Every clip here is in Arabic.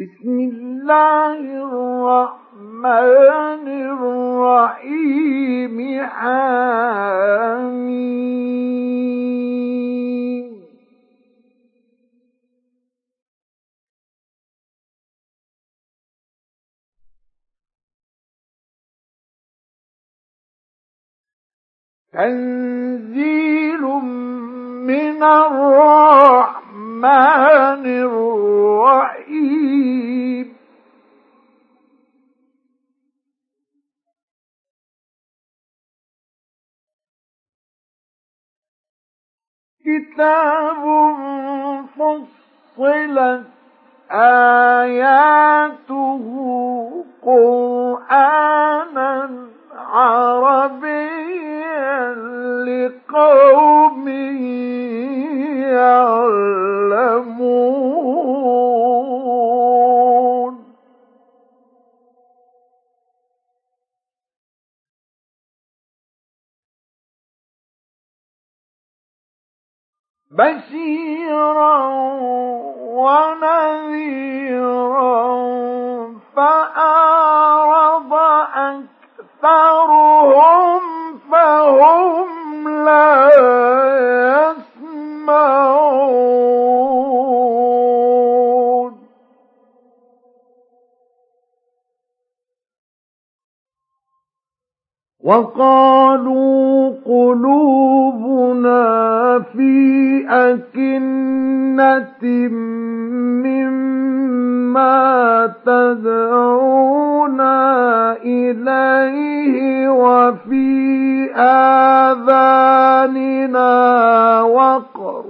بسم الله الرحمن الرحيم. حميم تنزيل من الرحمن الرحيم. كتاب فصلت آياته قرآنا عربيا لقوم يعلمون. بشيرا ونذيرا فأعرض أكثرهم فهم لا يسمعون. وقالوا قلوبنا في أكنة مما تدعونا إليه وفي آذاننا وقر.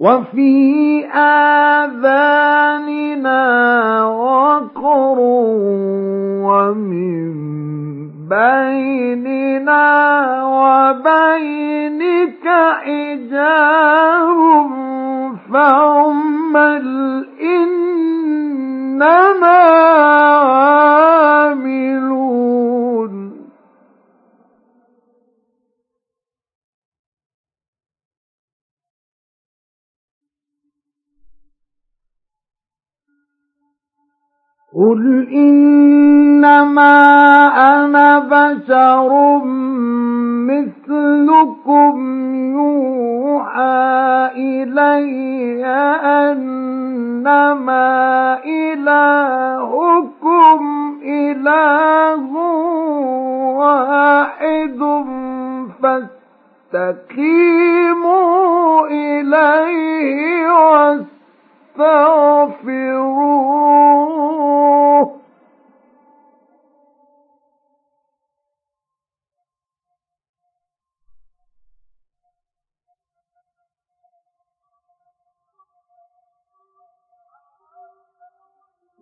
وفي آذاننا وقر ومن بيننا وبينك حجاب فاعمل إننا عاملون قل إنما أنا بشر مثلكم يوحى إلي أنما إلهكم إله واحد فاستقيموا إليه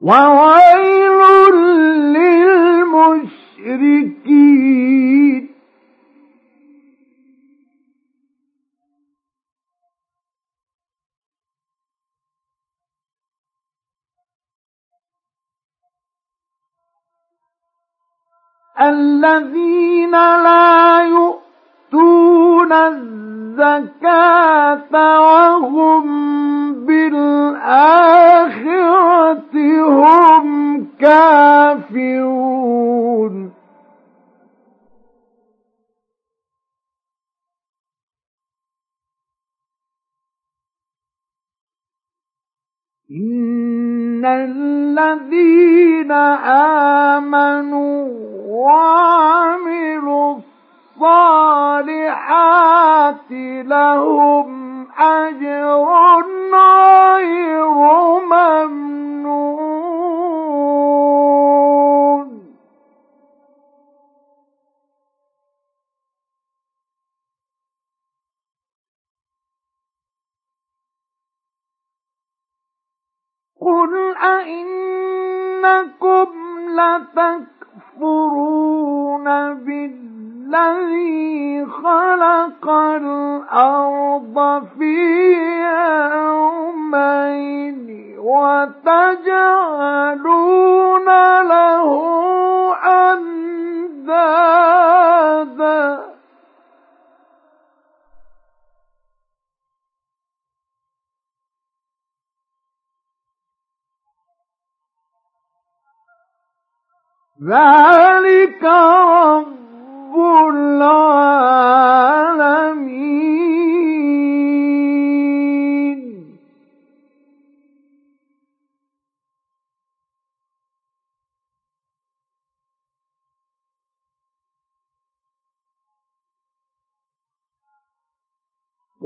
وويل للمشركين. الذين لا يؤتون الزكاة وهم بالآخرة هم كافرون. إن الذين آمنوا وعملوا الصالحات لهم أجر غير ممنون. قل أئنكم لتكفرون بالذي خلق الأرض في يومين وتجعلون له أندادا ذلك رب العالمين.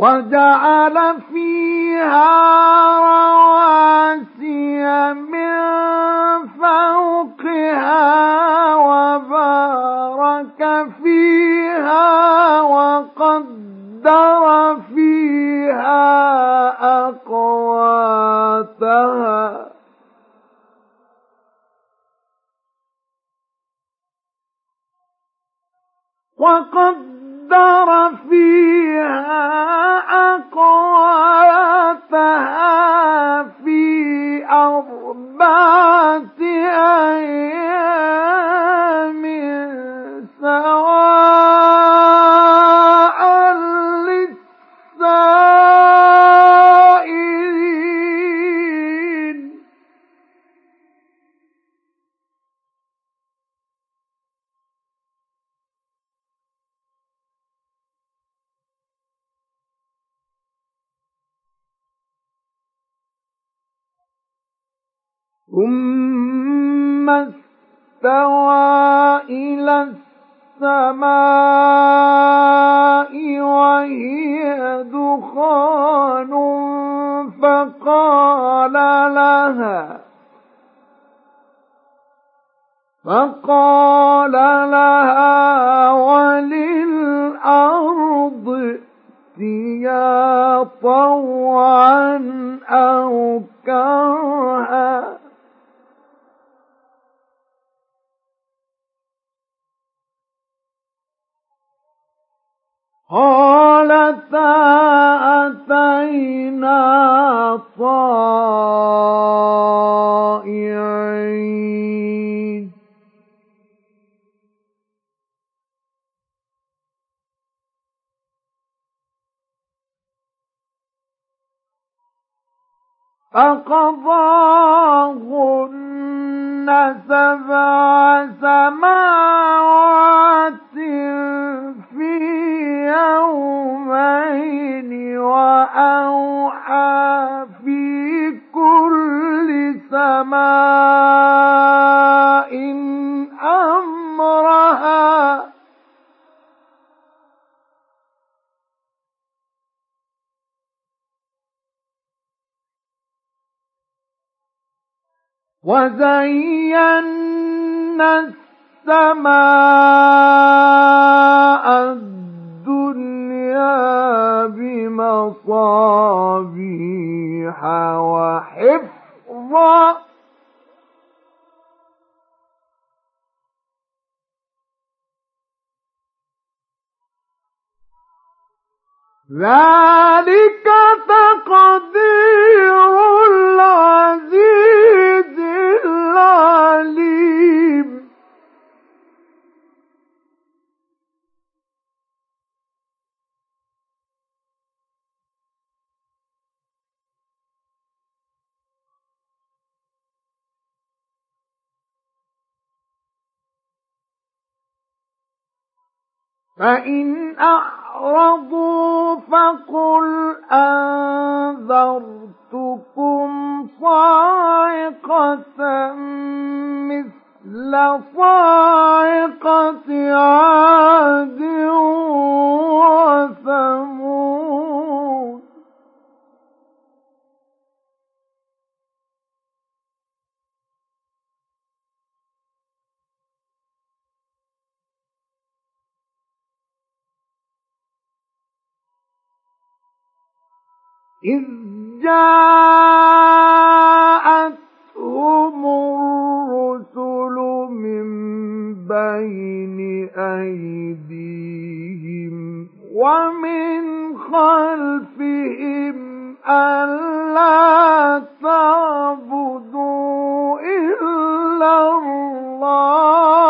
وجعل فيها رواسي من فوقها وبارك فيها وقدر فيها أقواتها. وقدر فيها أقواتها في أربعة أيام. ثم استوى إلى السماء وهي دخان فقال لها فقال فقضاهن وزينا السماء الدنيا بمصابيح وحفظا ذلك تقدير العزيز العليم. فإن أعرضوا فقل أنذرتكم صاعقة مثل صاعقة عاد وثمود. إذ جاءتهم الرسل من بين أيديهم ومن خلفهم ألا تعبدوا إلا الله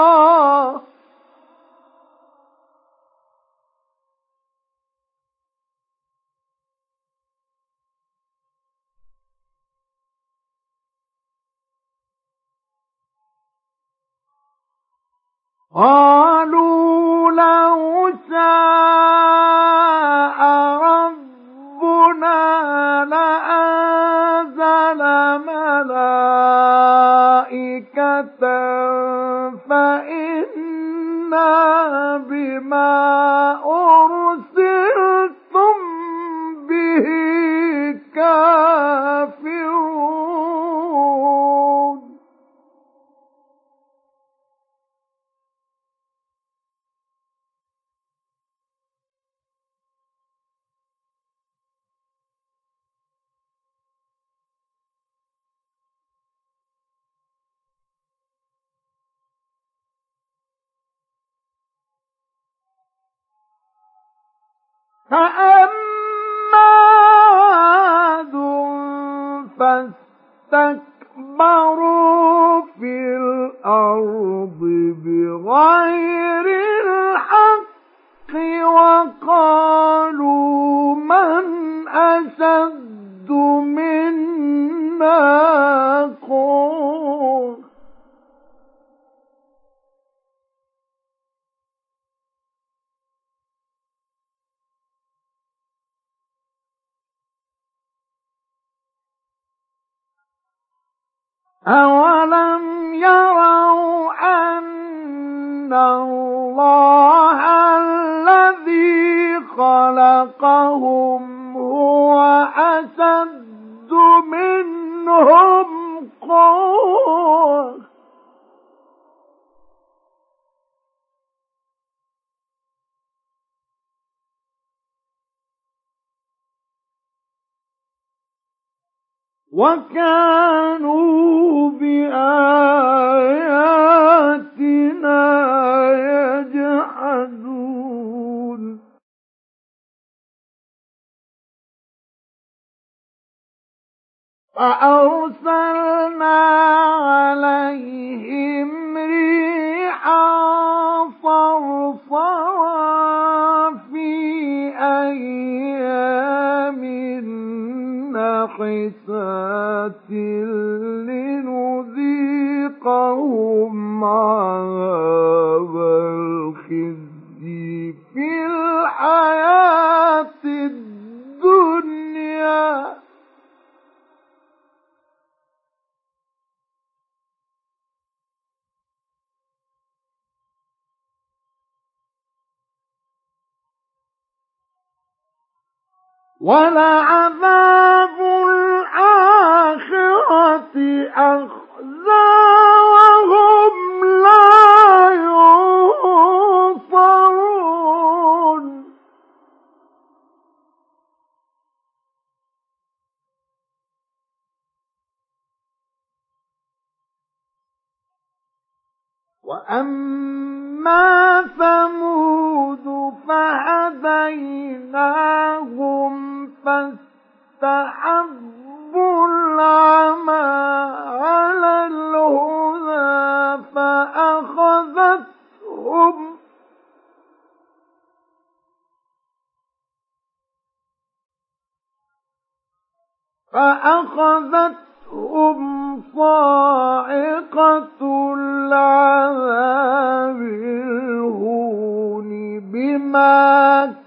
قالوا لو شاء ربنا لأنزل ملائكة فإنا بما فأما عاد فاستكبروا في الأرض بغير وكانوا بآياتنا يجحدون. فأرسلنا عليهم ريحا صرصرا في أيام نحسات لنذيقهم عذاب الخزي في الحياة الدنيا ولعذاب الآخرة أخزى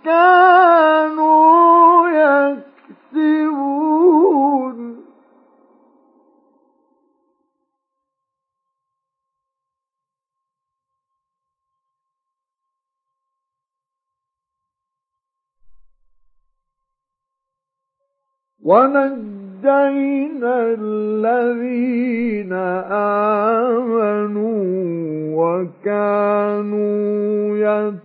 كانوا يكسبون. ونجينا الذين آمنوا وكانوا يتقون.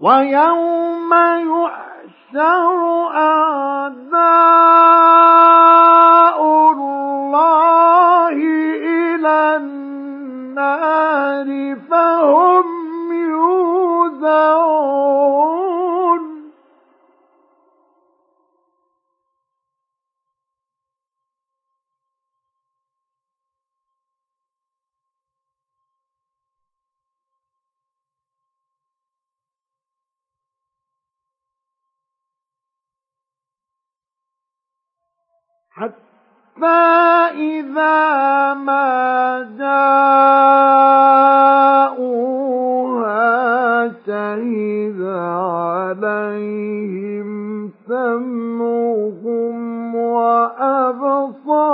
ويوم يحشر أعداء الله إلى النار فهم يوزعون. حتى إذا ما جاءوها شهد عليهم سمعهم وأبصارهم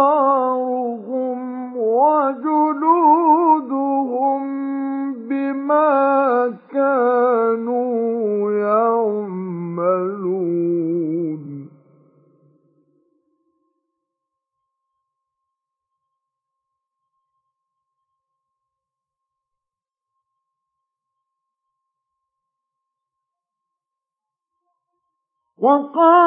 وقالوا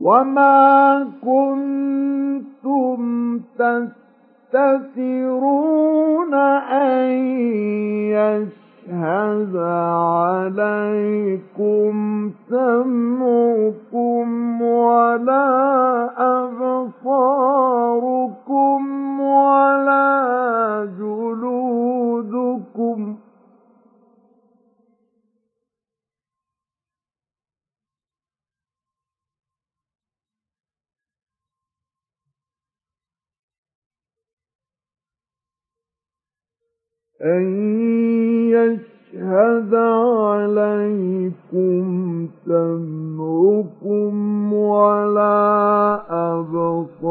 وما كنتم تستثرون أن يشهد عليكم سمعكم ولا أبصاركم ولا جلودكم أن يشهد عليكم سمعكم ولا أبصاركم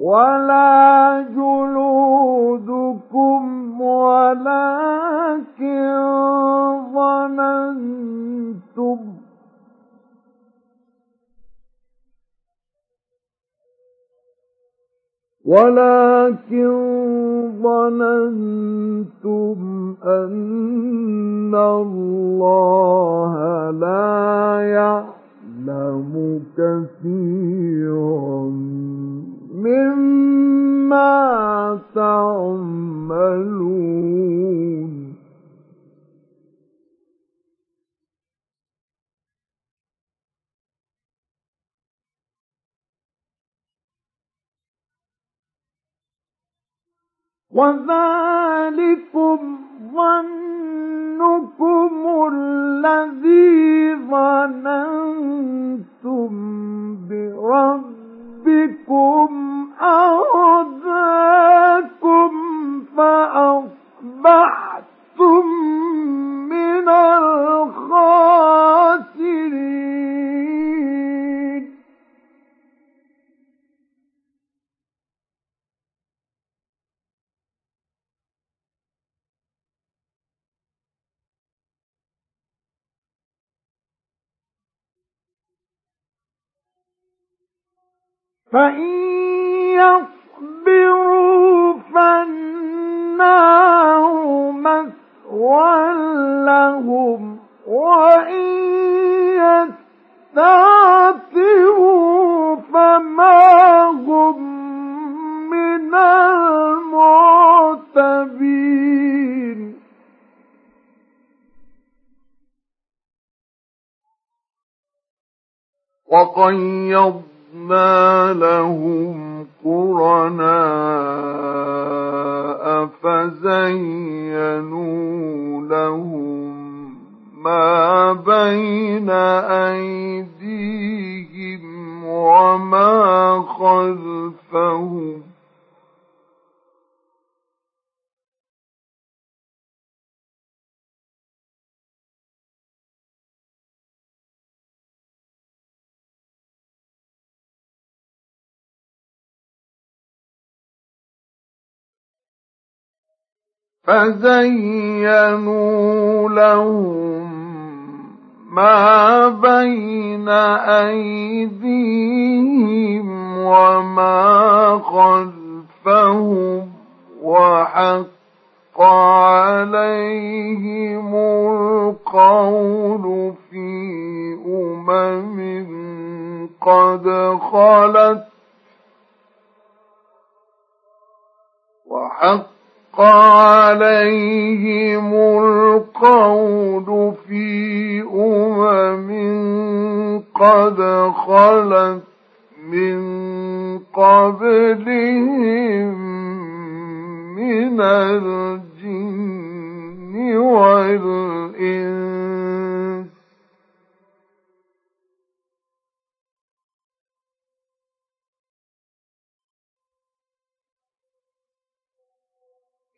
ولا جلودكم ولكن ظننتم ولكن ظننتم أن الله لا يعلم كثيرا مما تعملون. وذلكم ظنكم الذي ظننتم بربكم أرداكم فأصبحتم من الخاسرين فإن يصبروا فالنار مثوى لهم وإن يستعتبوا فما هم من المعتبين. وقيضنا لهم قرناء فزينوا لهم ما بين أيديهم وما خلفهم فزينوا لهم ما بين أيديهم وما خلفهم وحق عليهم القول في أمم قد خلت وحق عليهم القول في أمم قد خلت من قبلهم من الجن والإنس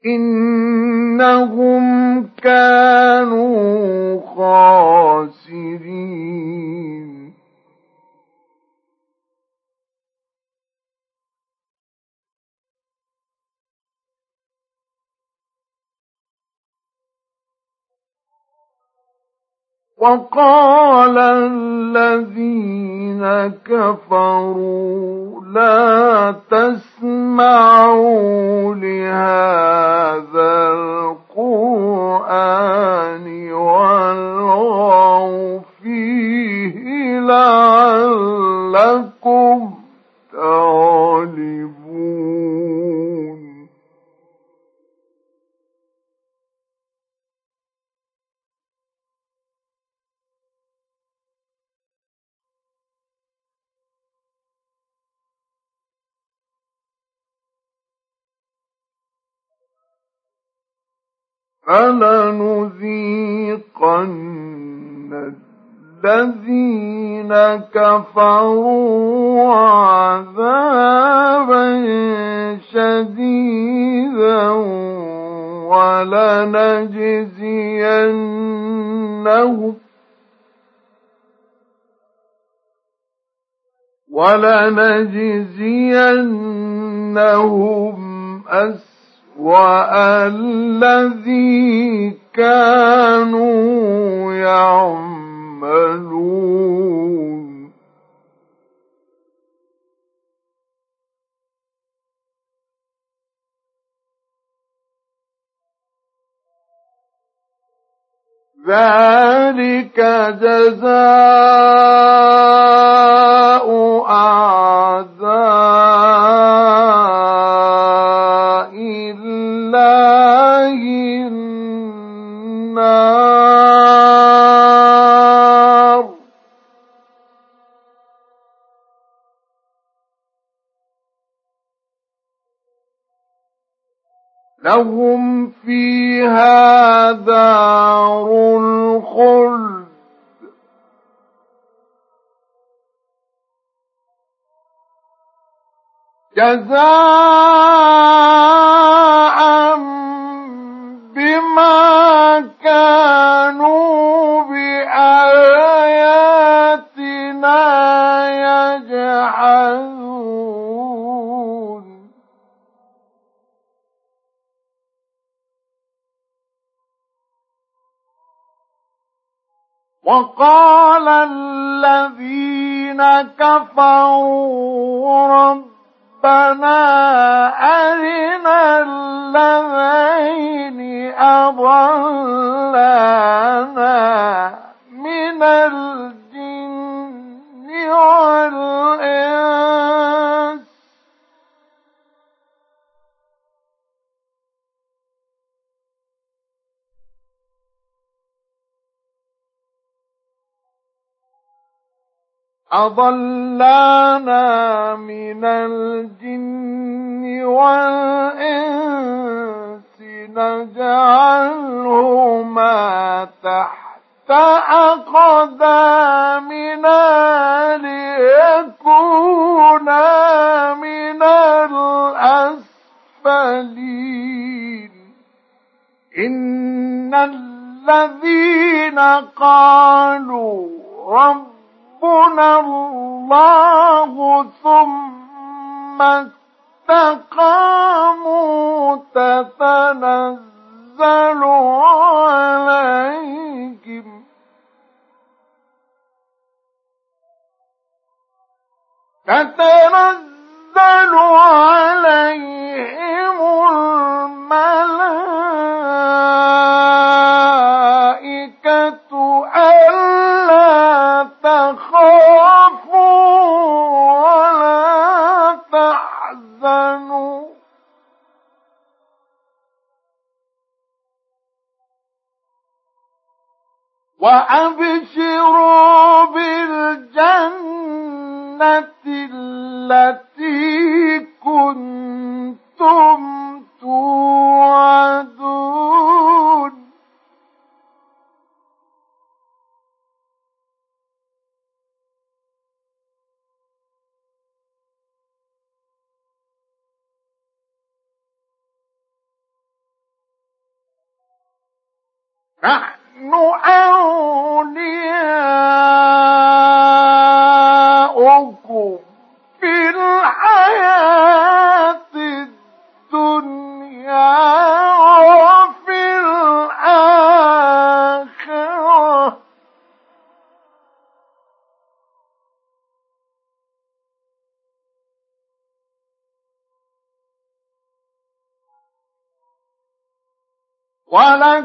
إنهم كانوا خاسرين. وقال الذين كفروا لا تسمعوا لهذا القرآن والغوا فيه لعلكم فلنذيقن الذين كفروا عذابا شديدا ولنجزينهم ولنجزينهم أس والذي كانوا يعملون ذلك جزاء جزاء بما كانوا بآياتنا يجحدون. وقال الذين كفروا ربنا أضلانا من الجن والإنس نجعلهما تحت أقدامنا ليكونا من الأسفلين. إن الذين قالوا رب ربنا الله ثم استقاموا تتنزل عليهم. تتنزل عليهم الملائكة. نحن أولياؤكم في الحياة الدنيا وفي الآخرة. ولكم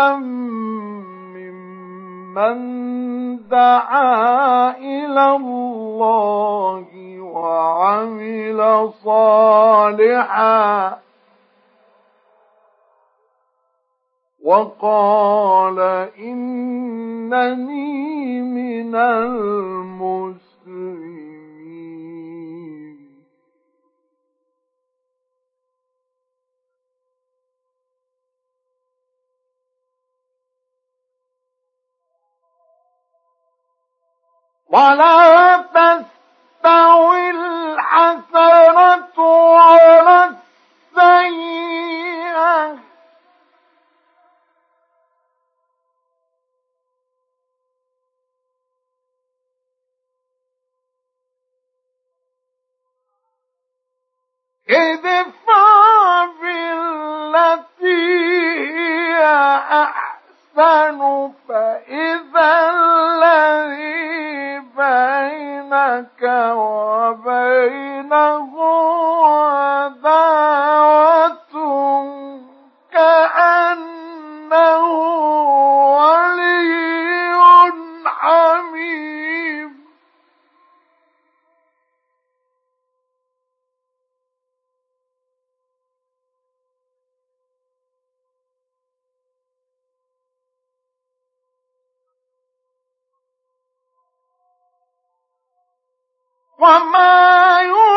قولا ممن دعا إلى الله وعمل صالحا وقال إنني من المسلمين ولا تستوي الحسنة ولا السيئة. ادفع بالتي هي أحسن. فإذا الذي بينك وبينه عداوة. وما يلقاها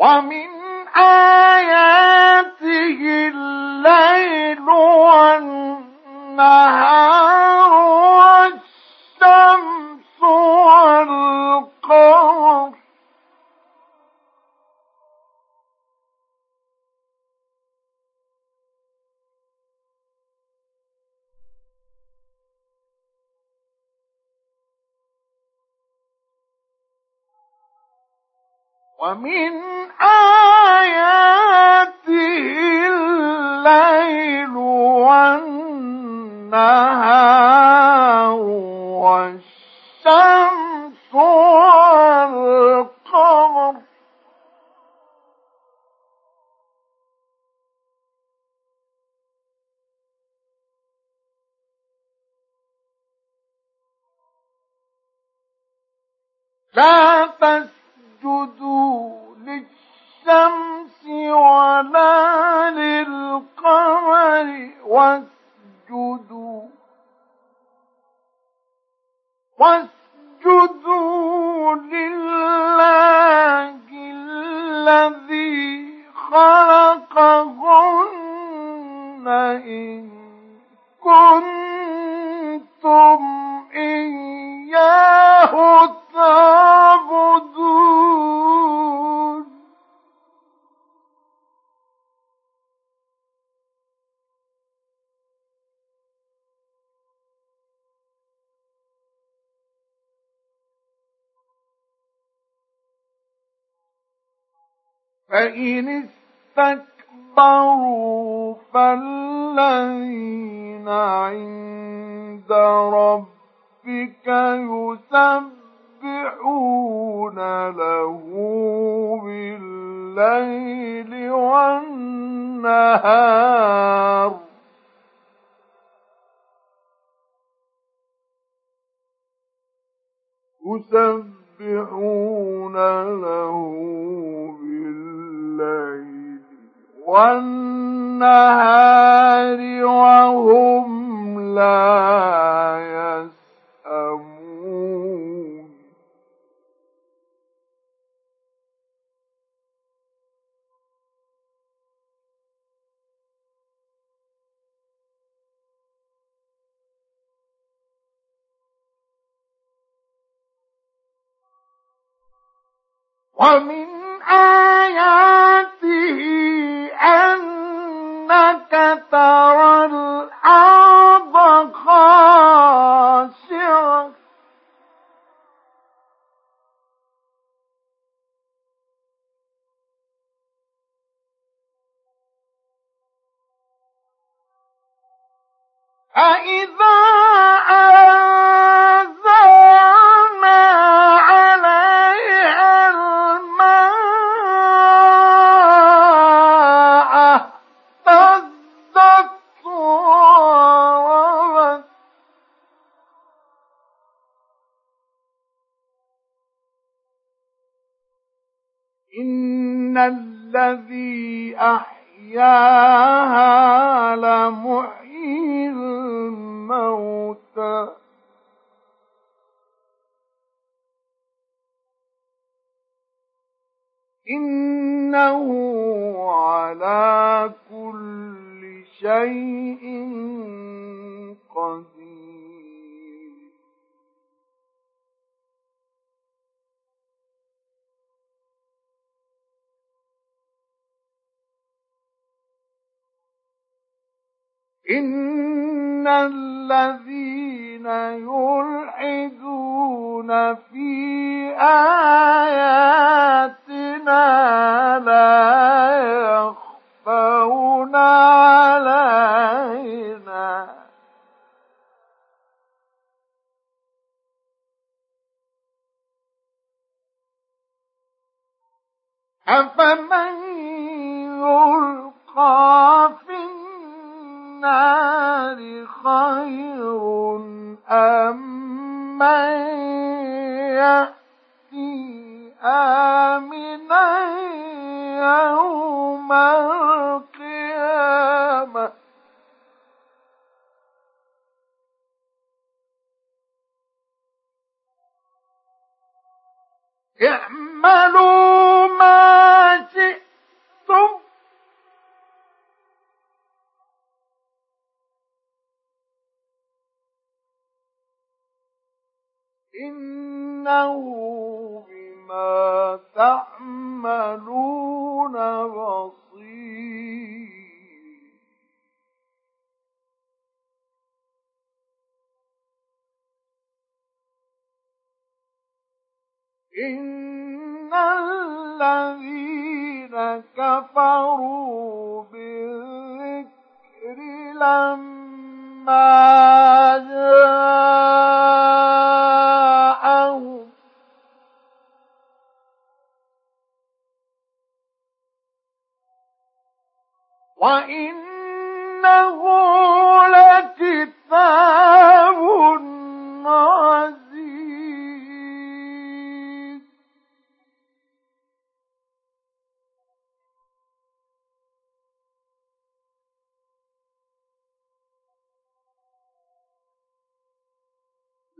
ومن آياته الليل والنهار والشمس والقمر. ومن فإن استكبروا فالذين عند ربك يسبحون له بالليل والنهار. يسبحون له بالليل والنهار وهم لا يسأمون. ومن آياته أنك ترى الأرض خاشعة فإذا أفمن يلقى في النار خير أم من يأتي آمنا يوم اعملوا ما شئتم. إنه بما تعملون بصير. إن الذين كفروا بالذكر لما جاءهم وإنه لكتاب عزيز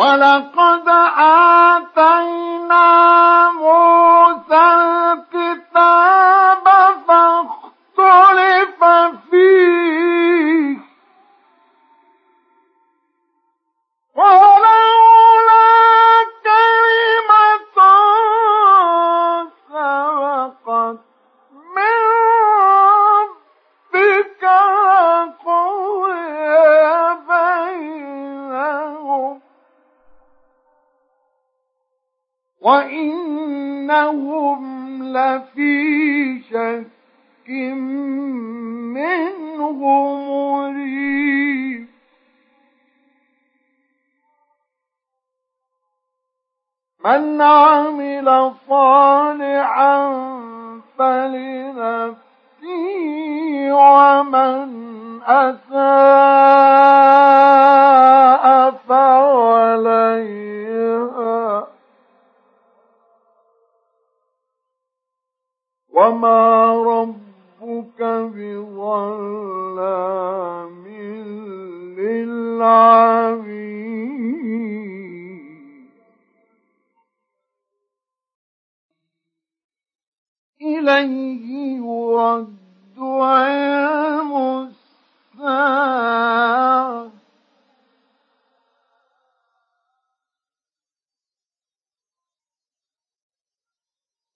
ولقد آتينا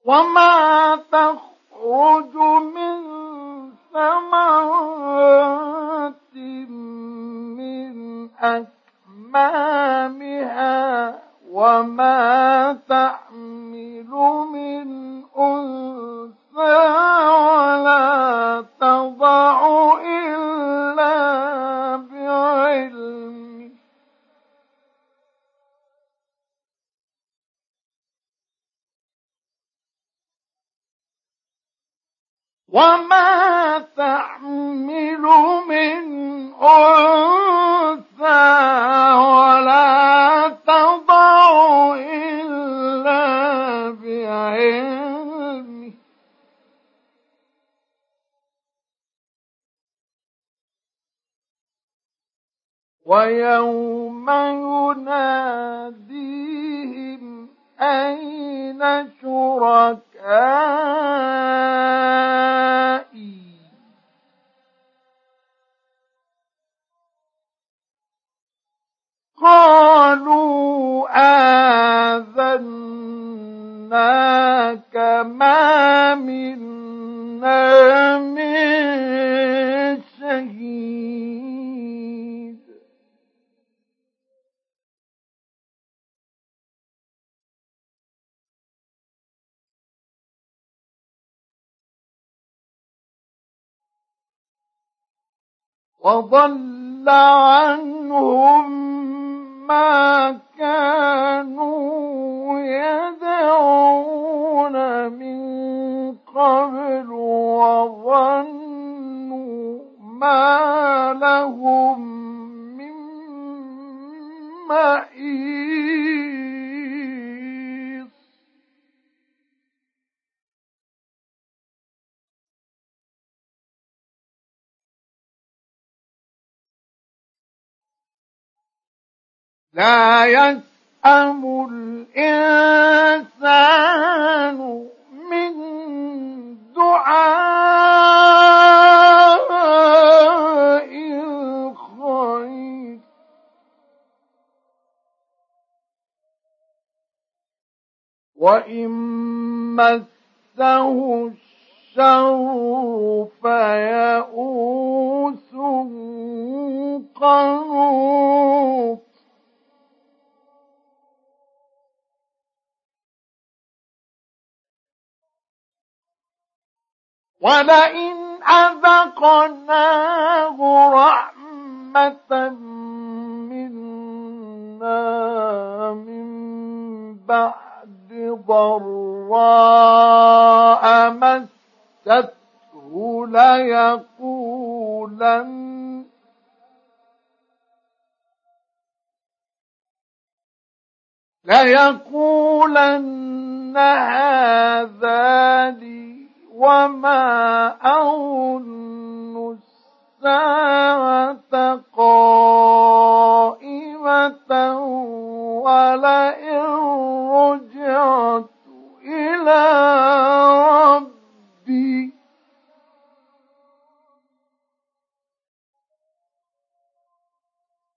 وما تخرج من ثمرات من أكمامها وما تحمل من أنثى ولا تضع إلا وما تحمل من أنثى ولا تضع إلا بعلمه ويوم يناديهم أين شركائي؟ قالوا آذناك ما منا من شهيد وضل عنهم ما كانوا يدعون من قبل وظنوا ما لهم من محيص لا يسأم الإنسان من دعاء الخير. وإن مسه الشر فيئوس قنوط ولئن أذقناه رحمة منا من بعد ضراء مسته ليقولن ليقولن هذا لي وما أظن الساعة قائمة ولئن رجعت إلى ربي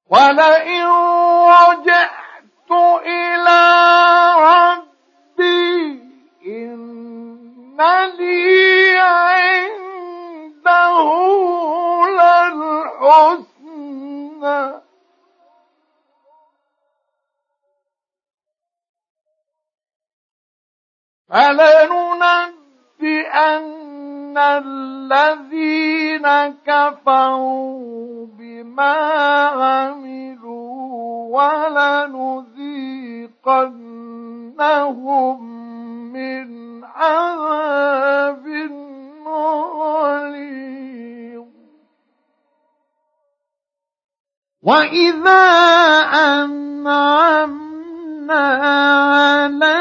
ولئن رجعت إلى للحسنى فلننبئن الذين كفروا بما عملوا ولنذيقنهم من عذاب غليظ وإذا أنعمنا على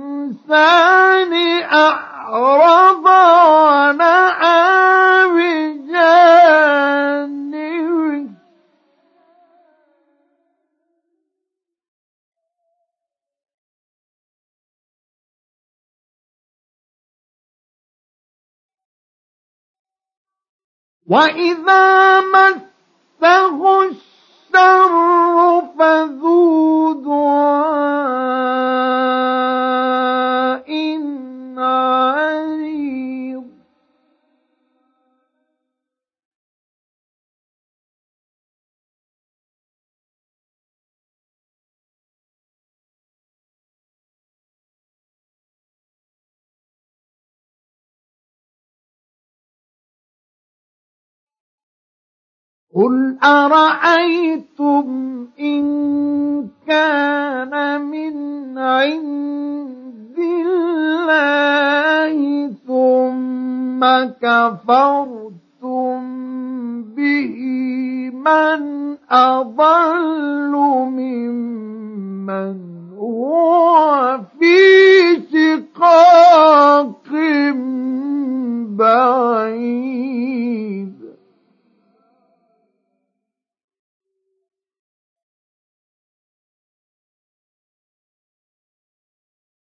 الإنسان أعرض ونأى بجانبه وإذا مسه الشر فذو دعاء قل أرأيتم إن كان من عند الله ثم كفرتم به من أضل ممن هو في شقاق بعيد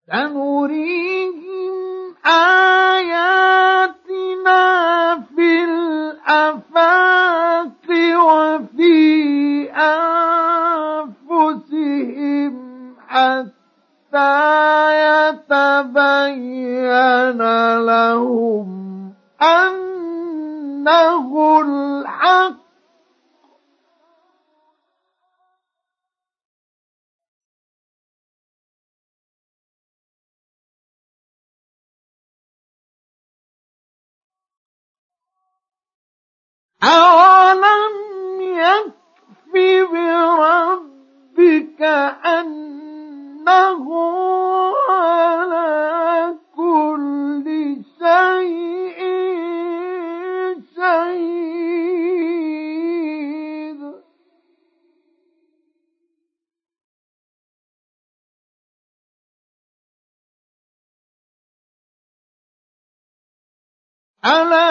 سنريهم آياتنا في الآفاق. ألا